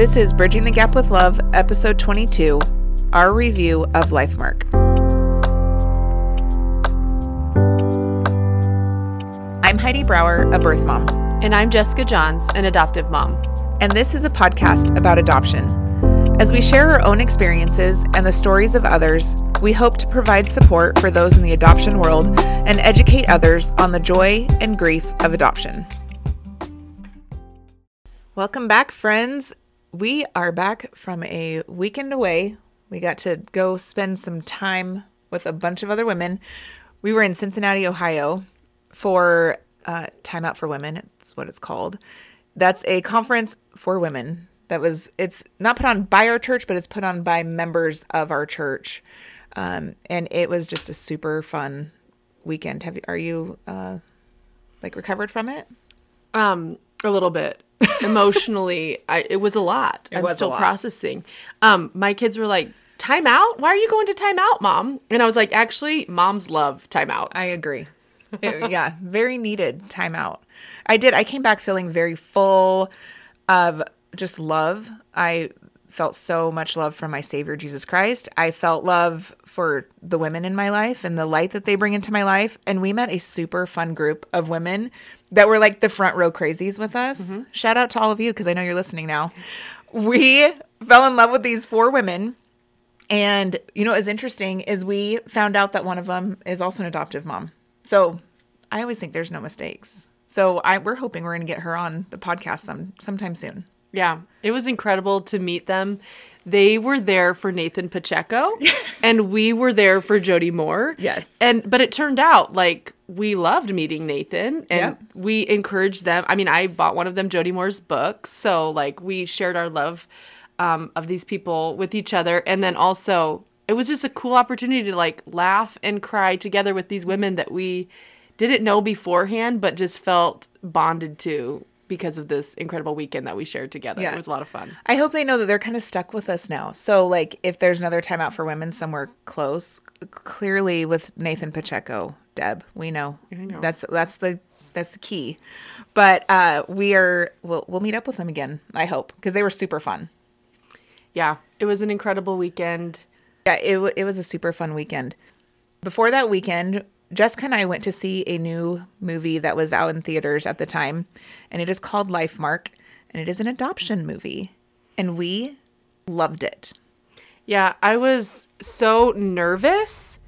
This is Bridging the Gap with Love, episode 22, our review of Lifemark. I'm Heidi Brower, a birth mom. And I'm Jessica Johns, an adoptive mom. And this is a podcast about adoption. As we share our own experiences and the stories of others, we hope to provide support for those in the adoption world and educate others on the joy and grief of adoption. Welcome back, friends. We are back from a weekend away. We got to go spend some time with a bunch of other women. We were in Cincinnati, Ohio for uh, Time Out for Women. It's what it's called. That's a conference for women that was, it's not put on by our church, but it's put on by members of our church. Um, and it was just a super fun weekend. Have you, are you, uh, like recovered from it? Um, a little bit emotionally. I, it was a lot. It I'm was still lot. processing. Um, my kids were like, "Time out? Why are you going to time out, mom?" And I was like, "Actually, moms love timeouts." I agree. It- yeah, very needed timeout. I did. I came back feeling very full of just love. I felt so much love from my Savior Jesus Christ. I felt love for the women in my life and the light that they bring into my life. And we met a super fun group of women that were like the front row crazies with us. Mm-hmm. Shout out to all of you because I know you're listening now. We fell in love with these four women. And you know what is interesting is we found out that one of them is also an adoptive mom. So I always think there's no mistakes. So I we're hoping we're going to get her on the podcast some sometime soon. Yeah, it was incredible to meet them. They were there for Nathan Pacheco, and we were there for Jody Moore. Yes. and but it turned out like we loved meeting Nathan, and Yep. we encouraged them. I mean, I bought one of them Jody Moore's books, so like we shared our love um, of these people with each other, and then also it was just a cool opportunity to like laugh and cry together with these women that we didn't know beforehand, but just felt bonded to because of this incredible weekend that we shared together. Yeah. It was a lot of fun. I hope they know that they're kind of stuck with us now. So like if there's another time out for women somewhere close, clearly with Nathan Pacheco, Deb, we know. know. That's that's the that's the key. But uh we are we'll we'll meet up with them again, I hope, because they were super fun. Yeah, it was an incredible weekend. Yeah, it, it was a super fun weekend. Before that weekend, Jessica and I went to see a new movie that was out in theaters at the time, and it is called Lifemark, and it is an adoption movie, and we loved it. Yeah, I was so nervous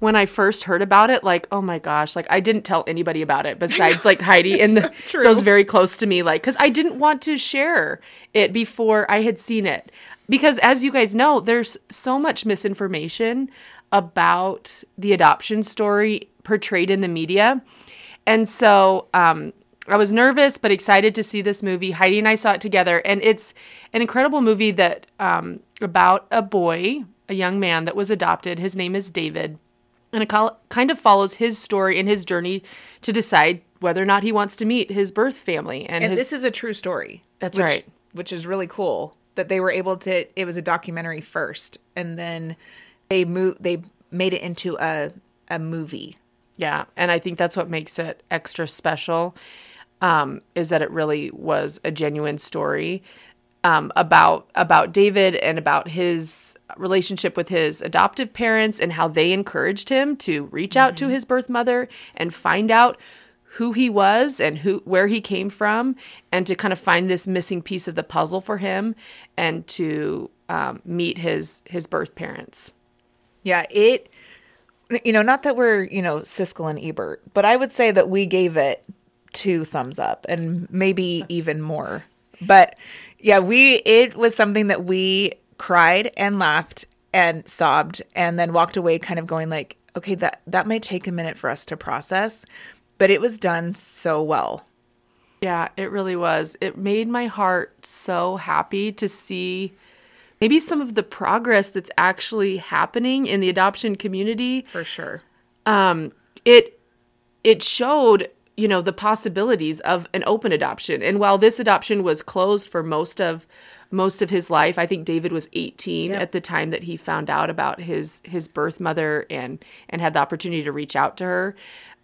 when I first heard about it. Like, oh my gosh, like I didn't tell anybody about it besides like Heidi and the, those very close to me. Like, because I didn't want to share it before I had seen it. Because as you guys know, there's so much misinformation about the adoption story portrayed in the media. And so um, I was nervous but excited to see this movie. Heidi and I saw it together, and it's an incredible movie that um, about a boy, a young man that was adopted. His name is David, and it kind of follows his story and his journey to decide whether or not he wants to meet his birth family. And, And his, this is a true story. That's which- right. Which is really cool that they were able to. It was a documentary first, and then they moved. They made it into a a movie. Yeah, and I think that's what makes it extra special. Um, is that it really was a genuine story um, about about David and about his relationship with his adoptive parents and how they encouraged him to reach out to his birth mother and find out who he was and who where he came from and to kind of find this missing piece of the puzzle for him and to um, meet his his birth parents. Yeah, it. You know, not that we're you know Siskel and Ebert, but I would say that we gave it two thumbs up and maybe even more. But yeah, we it was something that we cried and laughed and sobbed and then walked away kind of going like, okay, that that might take a minute for us to process, but it was done so well. Yeah, it really was. It made my heart so happy to see maybe some of the progress that's actually happening in the adoption community. For sure. Um, it it showed, you know, the possibilities of an open adoption. And while this adoption was closed for most of most of his life, I think David was 18 Yep. at the time that he found out about his his birth mother and and had the opportunity to reach out to her.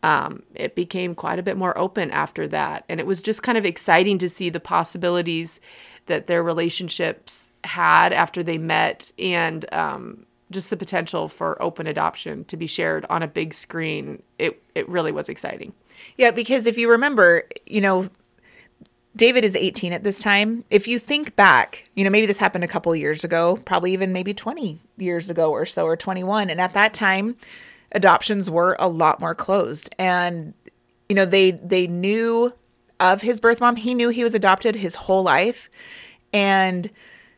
Um, it became quite a bit more open after that, and it was just kind of exciting to see the possibilities that their relationships had after they met and um, just the potential for open adoption to be shared on a big screen it it really was exciting Yeah, because if you remember, you know, David is 18 at this time. If you think back, you know, maybe this happened a couple years ago, probably even maybe 20 years ago or so, or 21. And at that time, adoptions were a lot more closed. And, you know, they they knew of his birth mom. He knew he was adopted his whole life. And,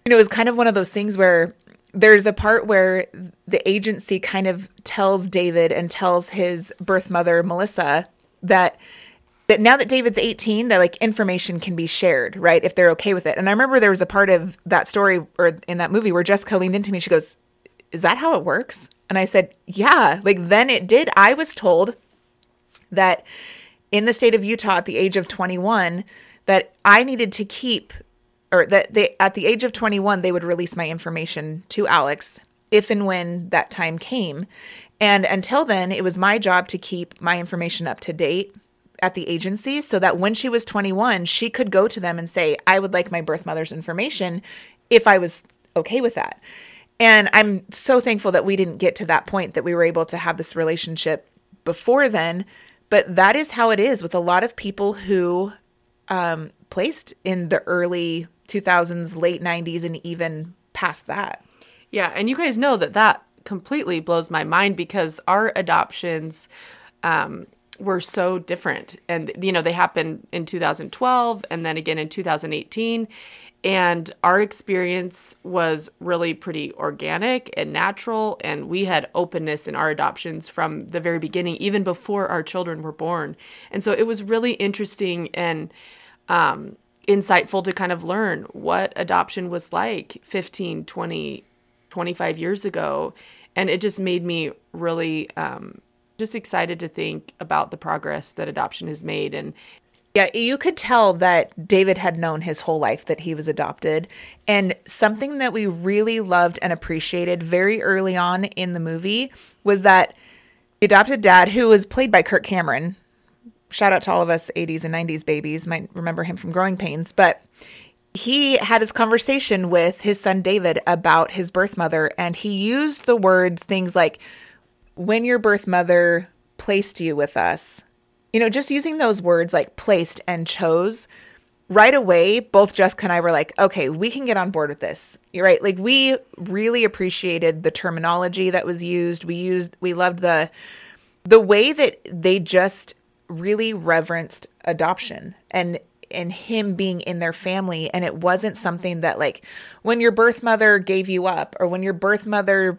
you know, it was kind of one of those things where there's a part where the agency kind of tells David and tells his birth mother, Melissa, that that now that David's 18, that like information can be shared, right? If they're okay with it. And I remember there was a part of that story or in that movie where Jessica leaned into me. She goes, Is that how it works? And I said, Yeah. Like then it did. I was told that in the state of Utah at the age of 21, that I needed to keep or that they at the age of 21 they would release my information to Alex if and when that time came. And until then, it was my job to keep my information up to date at the agency so that when she was 21, she could go to them and say, I would like my birth mother's information if I was okay with that. And I'm so thankful that we didn't get to that point, that we were able to have this relationship before then. But that is how it is with a lot of people who um, placed in the early 2000s, late 90s, and even past that. Yeah, and you guys know that that completely blows my mind because our adoptions um, were so different, and you know they happened in 2012 and then again in 2018, and our experience was really pretty organic and natural, and we had openness in our adoptions from the very beginning, even before our children were born, and so it was really interesting and. Um, insightful to kind of learn what adoption was like 15 20 25 years ago. And it just made me really um, just excited to think about the progress that adoption has made. And Yeah, you could tell that David had known his whole life that he was adopted. And something that we really loved and appreciated very early on in the movie was that the adopted dad, who was played by Kirk Cameron, shout out to all of us 80s and 90s babies, might remember him from Growing Pains, but he had his conversation with his son David about his birth mother, and he used the words things like, when your birth mother placed you with us, you know, just using those words like placed and chose right away, both Jessica and I were like, okay, we can get on board with this. You're right. Like we really appreciated the terminology that was used. We used, we loved the, the way that they just really reverenced adoption and and him being in their family and it wasn't something that like when your birth mother gave you up or when your birth mother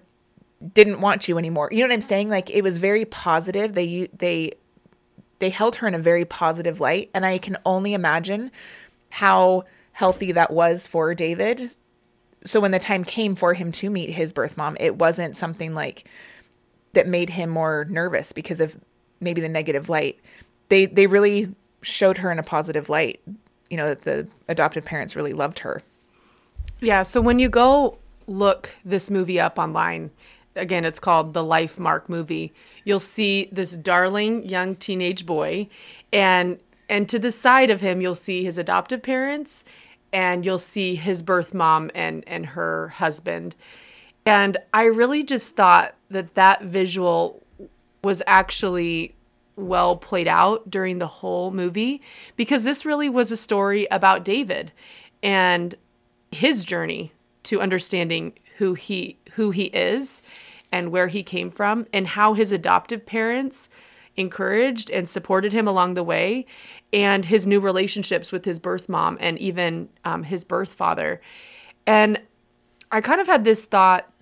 didn't want you anymore. You know what I'm saying? Like it was very positive. They they they held her in a very positive light and I can only imagine how healthy that was for David. So when the time came for him to meet his birth mom, it wasn't something like that made him more nervous because of maybe the negative light. They they really showed her in a positive light. You know, that the adopted parents really loved her. Yeah, so when you go look this movie up online, again, it's called the Lifemark movie. You'll see this darling young teenage boy, and and to the side of him, you'll see his adoptive parents, and you'll see his birth mom and and her husband. And I really just thought that that visual was actually well played out during the whole movie because this really was a story about David and his journey to understanding who he who he is and where he came from and how his adoptive parents encouraged and supported him along the way and his new relationships with his birth mom and even um, his birth father. And i kind of had this thought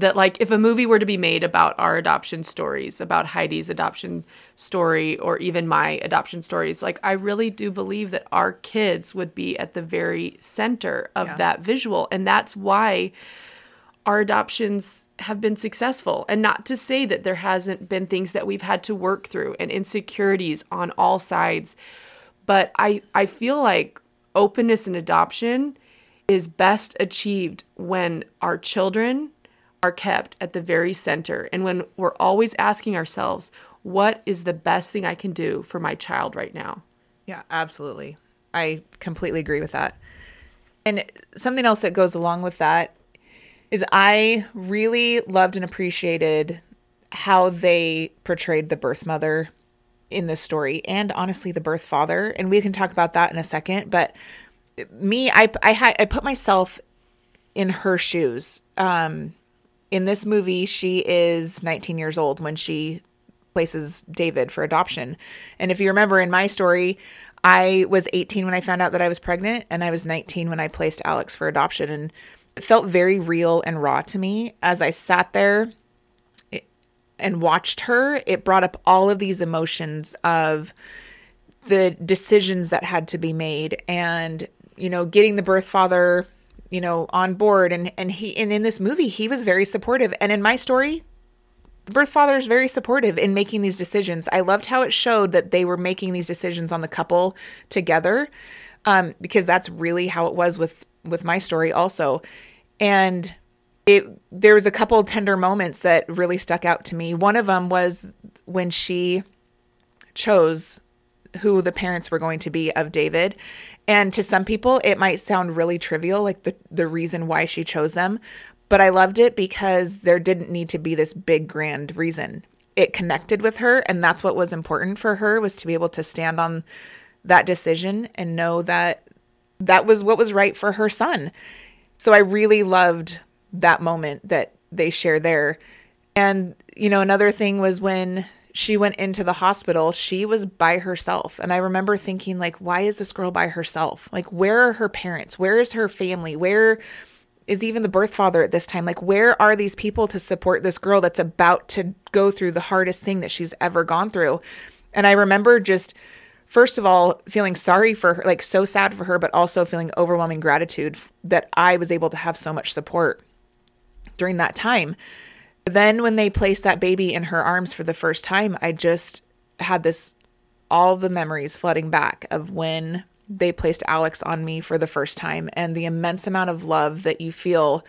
that like if a movie were to be made about our adoption stories about heidi's adoption story or even my adoption stories like i really do believe that our kids would be at the very center of Yeah. that visual and that's why our adoptions have been successful and not to say that there hasn't been things that we've had to work through and insecurities on all sides but i i feel like openness in adoption is best achieved when our children are kept at the very center and when we're always asking ourselves what is the best thing i can do for my child right now Yeah, absolutely. I completely agree with that. And something else that goes along with that is I really loved and appreciated how they portrayed the birth mother in this story and honestly the birth father and we can talk about that in a second but me i i i put myself in her shoes um in this movie she is 19 years old when she places david for adoption. And if you remember in my story i was 18 when i found out that i was pregnant and i was 19 when i placed alex for adoption. And it felt very real and raw to me. As i sat there and watched her, it brought up all of these emotions of the decisions that had to be made. And, you know, getting the birth father, you know, on board. And, and he, and in this movie, he was very supportive. And in my story, the birth father is very supportive in making these decisions. I loved how it showed that they were making these decisions on the couple together, um, because that's really how it was with with my story also. And it there was a couple tender moments that really stuck out to me. One of them was when she chose who the parents were going to be of David. And to some people it might sound really trivial like the the reason why she chose them, but I loved it because there didn't need to be this big grand reason. It connected with her and that's what was important for her was to be able to stand on that decision and know that that was what was right for her son. So I really loved that moment that they share there. And, you know, another thing was when she went into the hospital, she was by herself. And I remember thinking, like, why is this girl by herself? Like, where are her parents? Where is her family? Where is even the birth father at this time? Like, where are these people to support this girl that's about to go through the hardest thing that she's ever gone through? And I remember just, first of all, feeling sorry for her, like, so sad for her, but also feeling overwhelming gratitude that I was able to have so much support during that time. Then, when they placed that baby in her arms for the first time, I just had this all the memories flooding back of when they placed Alex on me for the first time and the immense amount of love that you feel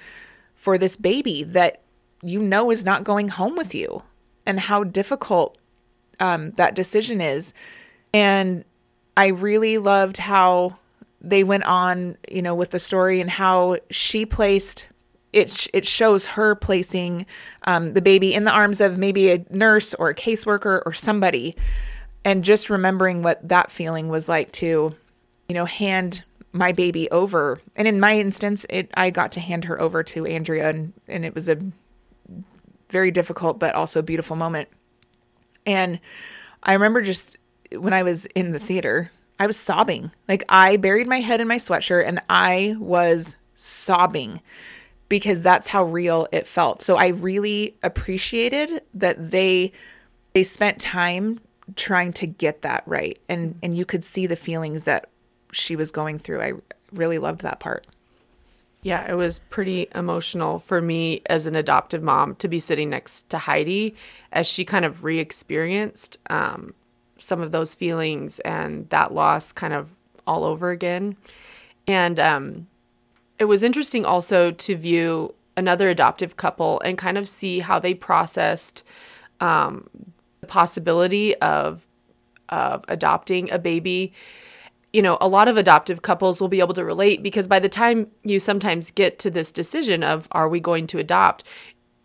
for this baby that you know is not going home with you and how difficult um, that decision is. And I really loved how they went on, you know, with the story and how she placed it it shows her placing um, the baby in the arms of maybe a nurse or a caseworker or somebody, and just remembering what that feeling was like to, you know, hand my baby over. And in my instance, it I got to hand her over to Andrea, and and it was a very difficult but also beautiful moment. And I remember just when I was in the theater, I was sobbing. Like I buried my head in my sweatshirt and I was sobbing because that's how real it felt. So I really appreciated that they they spent time trying to get that right and and you could see the feelings that she was going through. I really loved that part. Yeah, it was pretty emotional for me as an adoptive mom to be sitting next to Heidi as she kind of re experienced um, some of those feelings and that loss kind of all over again. And um, it was interesting also to view another adoptive couple and kind of see how they processed um, the possibility of of adopting a baby. You know, a lot of adoptive couples will be able to relate because by the time you sometimes get to this decision of are we going to adopt,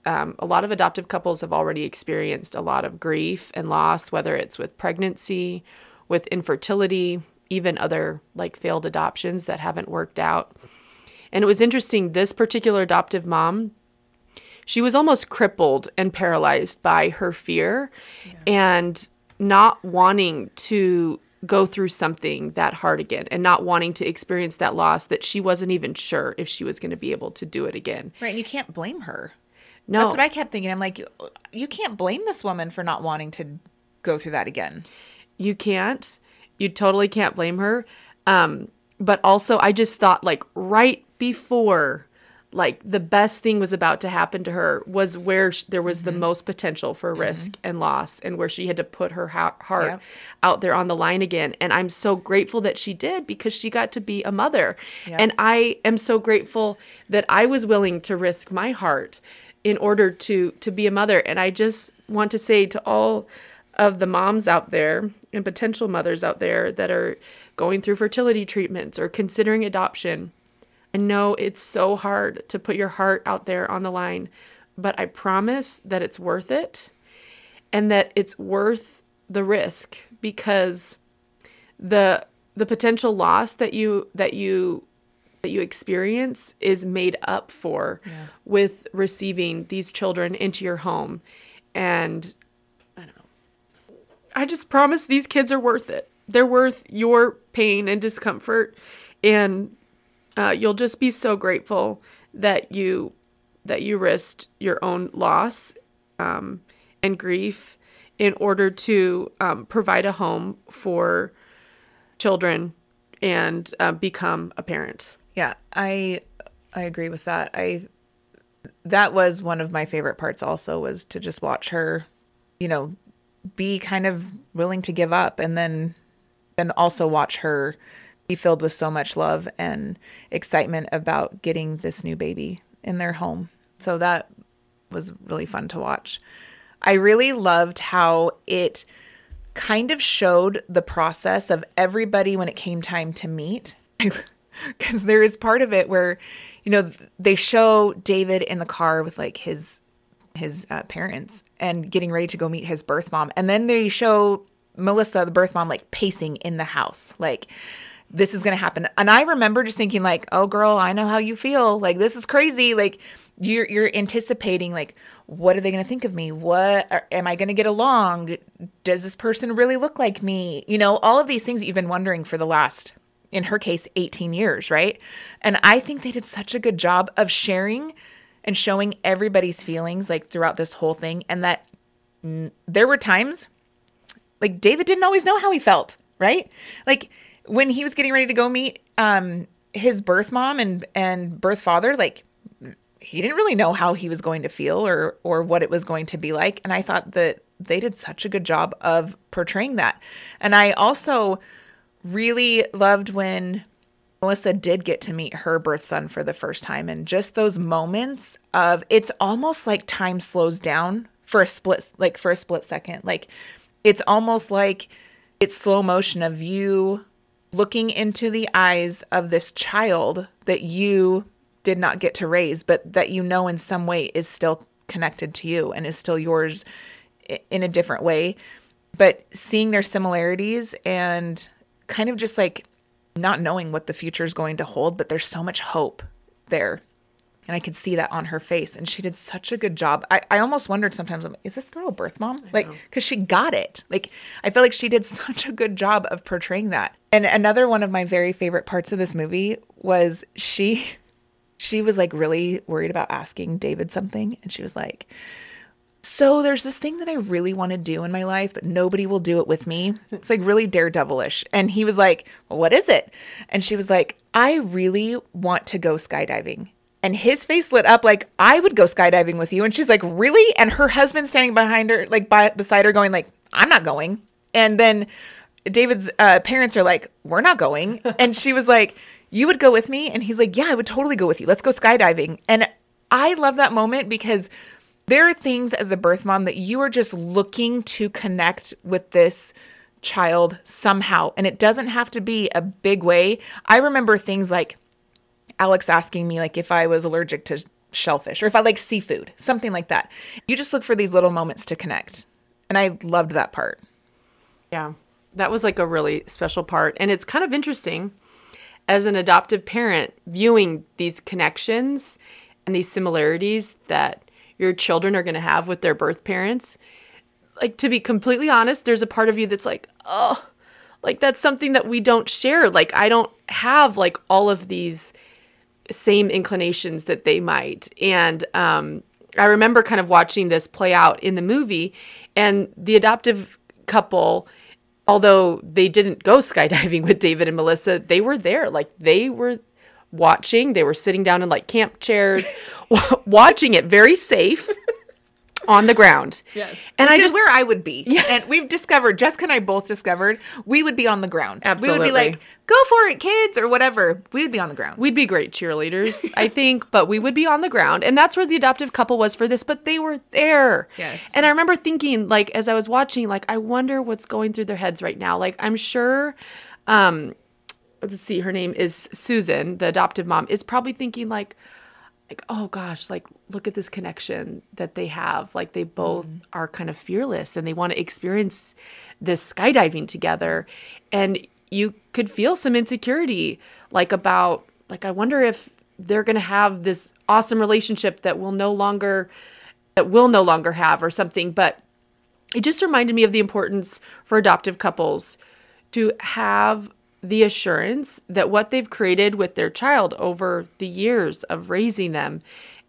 um, a lot of adoptive couples have already experienced a lot of grief and loss, whether it's with pregnancy, with infertility, even other like failed adoptions that haven't worked out. And it was interesting, this particular adoptive mom, she was almost crippled and paralyzed by her fear yeah. and not wanting to go through something that hard again and not wanting to experience that loss that she wasn't even sure if she was going to be able to do it again. Right. And you can't blame her. No. That's what I kept thinking. I'm like, you can't blame this woman for not wanting to go through that again. You can't. You totally can't blame her. Um, but also, I just thought, like, right before like the best thing was about to happen to her was where sh- there was mm-hmm. the most potential for mm-hmm. risk mm-hmm. and loss and where she had to put her ha- heart yep. out there on the line again and i'm so grateful that she did because she got to be a mother yep. and i am so grateful that i was willing to risk my heart in order to to be a mother and i just want to say to all of the moms out there and potential mothers out there that are going through fertility treatments or considering adoption I know it's so hard to put your heart out there on the line, but I promise that it's worth it and that it's worth the risk because the the potential loss that you that you that you experience is made up for yeah. with receiving these children into your home. And i don't know. I just promise these kids are worth it. They're worth your pain and discomfort and uh, you'll just be so grateful that you that you risked your own loss um, and grief in order to um, provide a home for children and uh, become a parent. Yeah, I I agree with that. I that was one of my favorite parts also was to just watch her, you know, be kind of willing to give up and then then also watch her be filled with so much love and excitement about getting this new baby in their home. So that was really fun to watch. I really loved how it kind of showed the process of everybody when it came time to meet. Because there is part of it where, you know, they show David in the car with like his his uh, parents and getting ready to go meet his birth mom, and then they show Melissa, the birth mom, like pacing in the house, like this is going to happen. And I remember just thinking like, "Oh girl, I know how you feel. Like this is crazy. Like you're you're anticipating like what are they going to think of me what are, am i going to get along does this person really look like me you know all of these things that you've been wondering for the last in her case 18 years right and i think they did such a good job of sharing and showing everybody's feelings like throughout this whole thing and that there were times like david didn't always know how he felt right like when he was getting ready to go meet um his birth mom and and birth father like he didn't really know how he was going to feel or or what it was going to be like. And i thought that they did such a good job of portraying that. And i also really loved when melissa did get to meet her birth son for the first time. And just those moments of it's almost like time slows down for a split like for a split second. Like it's almost like it's slow motion of you looking into the eyes of this child that you did not get to raise, but that you know in some way is still connected to you and is still yours in a different way. But seeing their similarities and kind of just like not knowing what the future is going to hold, but there's so much hope there. And I could see that on her face. And she did such a good job. I, I almost wondered sometimes, is this girl a birth mom? Like, because she got it. Like, I feel like she did such a good job of portraying that. And another one of my very favorite parts of this movie was she she was like really worried about asking David something. And she was like, So there's this thing that I really want to do in my life, but nobody will do it with me. It's like really daredevilish. And he was like, well, What is it? And she was like, I really want to go skydiving. And his face lit up like, I would go skydiving with you. And she's like, Really? And her husband standing behind her, like by, beside her, going, like, I'm not going. And then David's uh, parents are like, We're not going. And she was like, you would go with me? And he's like, yeah, I would totally go with you. Let's go skydiving. And I love that moment because there are things as a birth mom that you are just looking to connect with this child somehow. And it doesn't have to be a big way. I remember things like Alex asking me like if I was allergic to shellfish or if I like seafood, something like that. You just look for these little moments to connect. And I loved that part. Yeah. That was like a really special part. And it's kind of interesting as an adoptive parent, viewing these connections and these similarities that your children are going to have with their birth parents, like to be completely honest, there's a part of you that's like, oh, like that's something that we don't share. Like I don't have like all of these same inclinations that they might. And um, I remember kind of watching this play out in the movie, and the adoptive couple although they didn't go skydiving with David and Melissa, they were there. Like they were watching, they were sitting down in like camp chairs, watching it very safe on the ground. Yes. And Which I just where I would be. Yeah. And we've discovered, Jessica and I both discovered, we would be on the ground. Absolutely. We would be like, go for it, kids, or whatever. We would be on the ground. We'd be great cheerleaders, I think, but we would be on the ground. And that's where the adoptive couple was for this, but they were there. Yes. And I remember thinking, like, as I was watching, like, I wonder what's going through their heads right now. Like, I'm sure um let's see, her name is Susan, the adoptive mom, is probably thinking like, like, oh gosh, like look at this connection that they have. Like they both mm-hmm. are kind of fearless and they want to experience this skydiving together. And you could feel some insecurity, like about like I wonder if they're going to have this awesome relationship that will no longer that will no longer have or something. But it just reminded me of the importance for adoptive couples to have the assurance that what they've created with their child over the years of raising them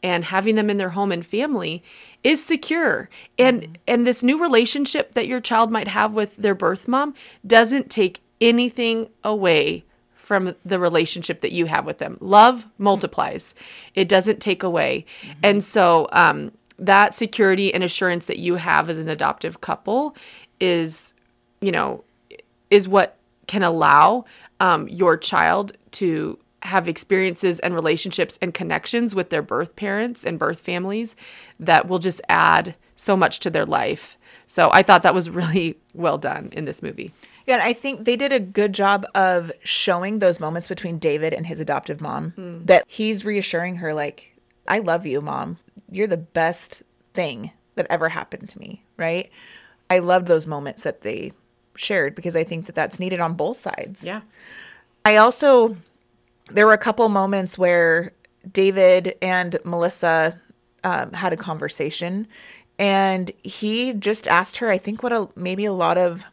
and having them in their home and family is secure and mm-hmm. and this new relationship that your child might have with their birth mom doesn't take anything away from the relationship that you have with them love multiplies it doesn't take away mm-hmm. and so um, that security and assurance that you have as an adoptive couple is you know is what can allow um, your child to have experiences and relationships and connections with their birth parents and birth families that will just add so much to their life. So I thought that was really well done in this movie. Yeah, I think they did a good job of showing those moments between David and his adoptive mom mm. that he's reassuring her, like, I love you, mom. You're the best thing that ever happened to me, right? I loved those moments that they shared because I think that that's needed on both sides. Yeah. I also, there were a couple moments where David and Melissa um, had a conversation and he just asked her, I think what a, maybe a lot of,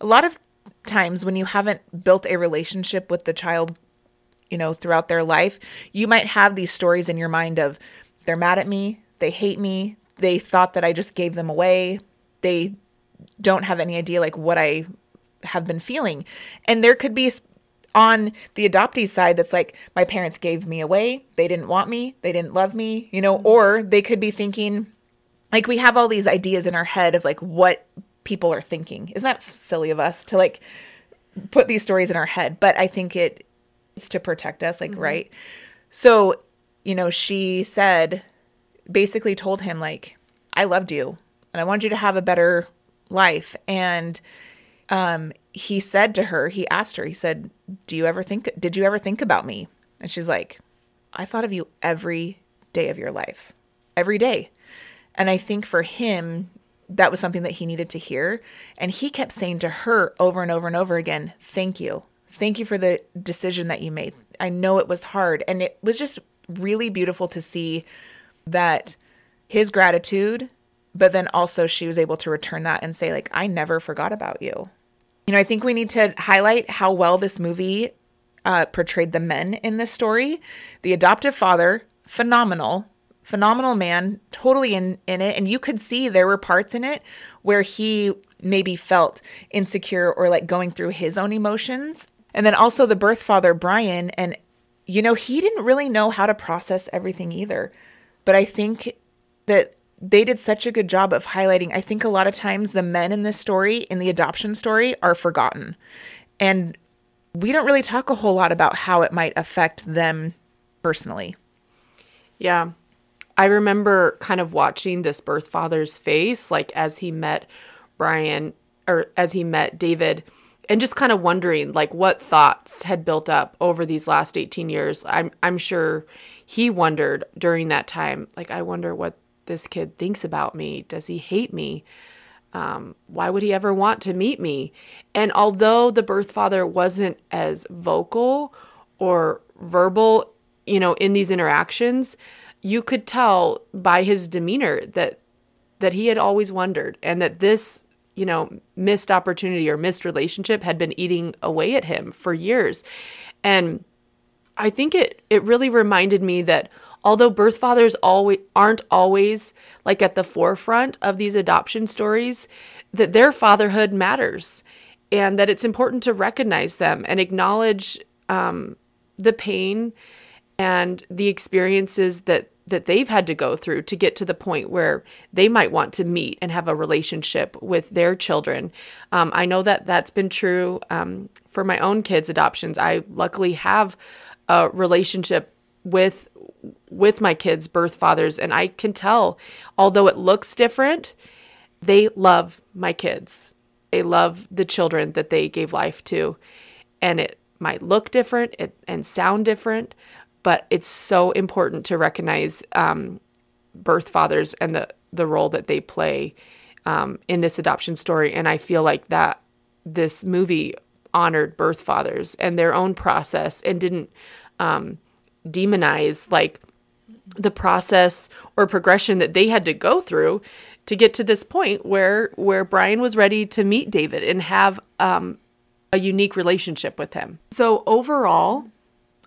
a lot of times when you haven't built a relationship with the child, you know, throughout their life, you might have these stories in your mind of they're mad at me, they hate me, they thought that I just gave them away, they don't have any idea like what I have been feeling. And there could be on the adoptee side that's like my parents gave me away, they didn't want me, they didn't love me, you know, or they could be thinking like we have all these ideas in our head of like what people are thinking. Isn't that silly of us to like put these stories in our head? But I think it is to protect us, like, mm-hmm. right? So, you know, she said, basically told him, like, I loved you and I wanted you to have a better life. And um, he said to her, he asked her, he said, Do you ever think, did you ever think about me? And she's like, I thought of you every day of your life, every day. And I think for him, that was something that he needed to hear. And he kept saying to her over and over and over again, Thank you. Thank you for the decision that you made. I know it was hard. And it was just really beautiful to see that his gratitude but then also she was able to return that and say like i never forgot about you. You know i think we need to highlight how well this movie uh, portrayed the men in this story. The adoptive father phenomenal phenomenal man totally in in it. And you could see there were parts in it where he maybe felt insecure or like going through his own emotions. And then also the birth father brian and you know he didn't really know how to process everything either. But i think that they did such a good job of highlighting. I think a lot of times the men in this story, in the adoption story, are forgotten. And we don't really talk a whole lot about how it might affect them personally. Yeah. I remember kind of watching this birth father's face, like as he met Brian or as he met David, and just kind of wondering like what thoughts had built up over these last 18 years. I'm I'm sure he wondered during that time, like I wonder what this kid thinks about me. Does he hate me? Um, why would he ever want to meet me? And although the birth father wasn't as vocal or verbal, you know, in these interactions, you could tell by his demeanor that that he had always wondered and that this, you know, missed opportunity or missed relationship had been eating away at him for years. And I think it it really reminded me that although birth fathers always aren't always like at the forefront of these adoption stories, that their fatherhood matters and that it's important to recognize them and acknowledge um, the pain and the experiences that that they've had to go through to get to the point where they might want to meet and have a relationship with their children. Um, I know that that's been true um, for my own kids' adoptions. I luckily have a relationship with with my kids' birth fathers, and I can tell, although it looks different, they love my kids. They love the children that they gave life to, and it might look different it, and sound different, but it's so important to recognize um, birth fathers and the the role that they play um, in this adoption story. And I feel like that this movie honored birth fathers and their own process and didn't um, demonize like the process or progression that they had to go through to get to this point where where Brian was ready to meet David and have um, a unique relationship with him. So overall,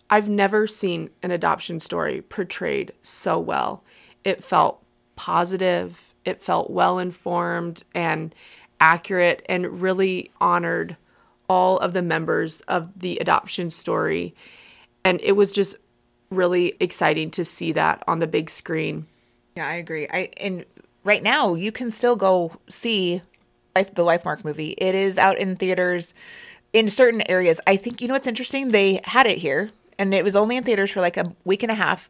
I've never seen an adoption story portrayed so well. It felt positive, it felt well informed and accurate, and really honored all of the members of the adoption story. And it was just really exciting to see that on the big screen. Yeah, I agree. I and right now you can still go see Life, the Lifemark movie. It is out in theaters in certain areas. I think you know what's interesting. They had it here, and it was only in theaters for like a week and a half.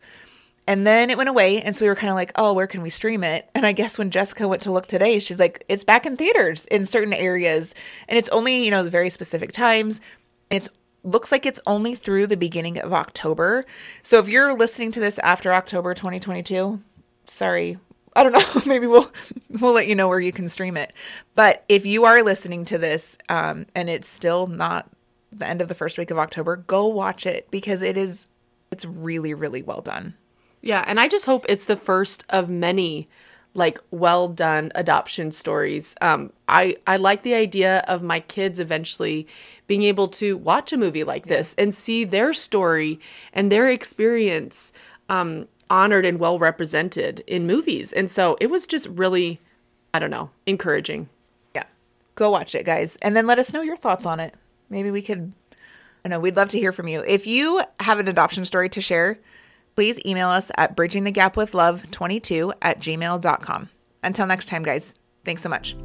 And then it went away. And so we were kind of like, oh, where can we stream it? And I guess when Jessica went to look today, she's like, it's back in theaters in certain areas. And it's only, you know, very specific times. And It's looks like it's only through the beginning of October. So if you're listening to this after October 2022, sorry. I don't know. Maybe we'll we'll let you know where you can stream it. But if you are listening to this um, and it's still not the end of the first week of October, go watch it because it is it's really really well done. Yeah, and I just hope it's the first of many like well done adoption stories. Um, I I like the idea of my kids eventually being able to watch a movie like this and see their story and their experience um, honored and well represented in movies. And so it was just really, I don't know, encouraging. Yeah, go watch it, guys, and then let us know your thoughts on it. Maybe we could. I know we'd love to hear from you. If you have an adoption story to share, please email us at bridgingthegapwithlove22 at gmail.com. Until next time, guys, thanks so much.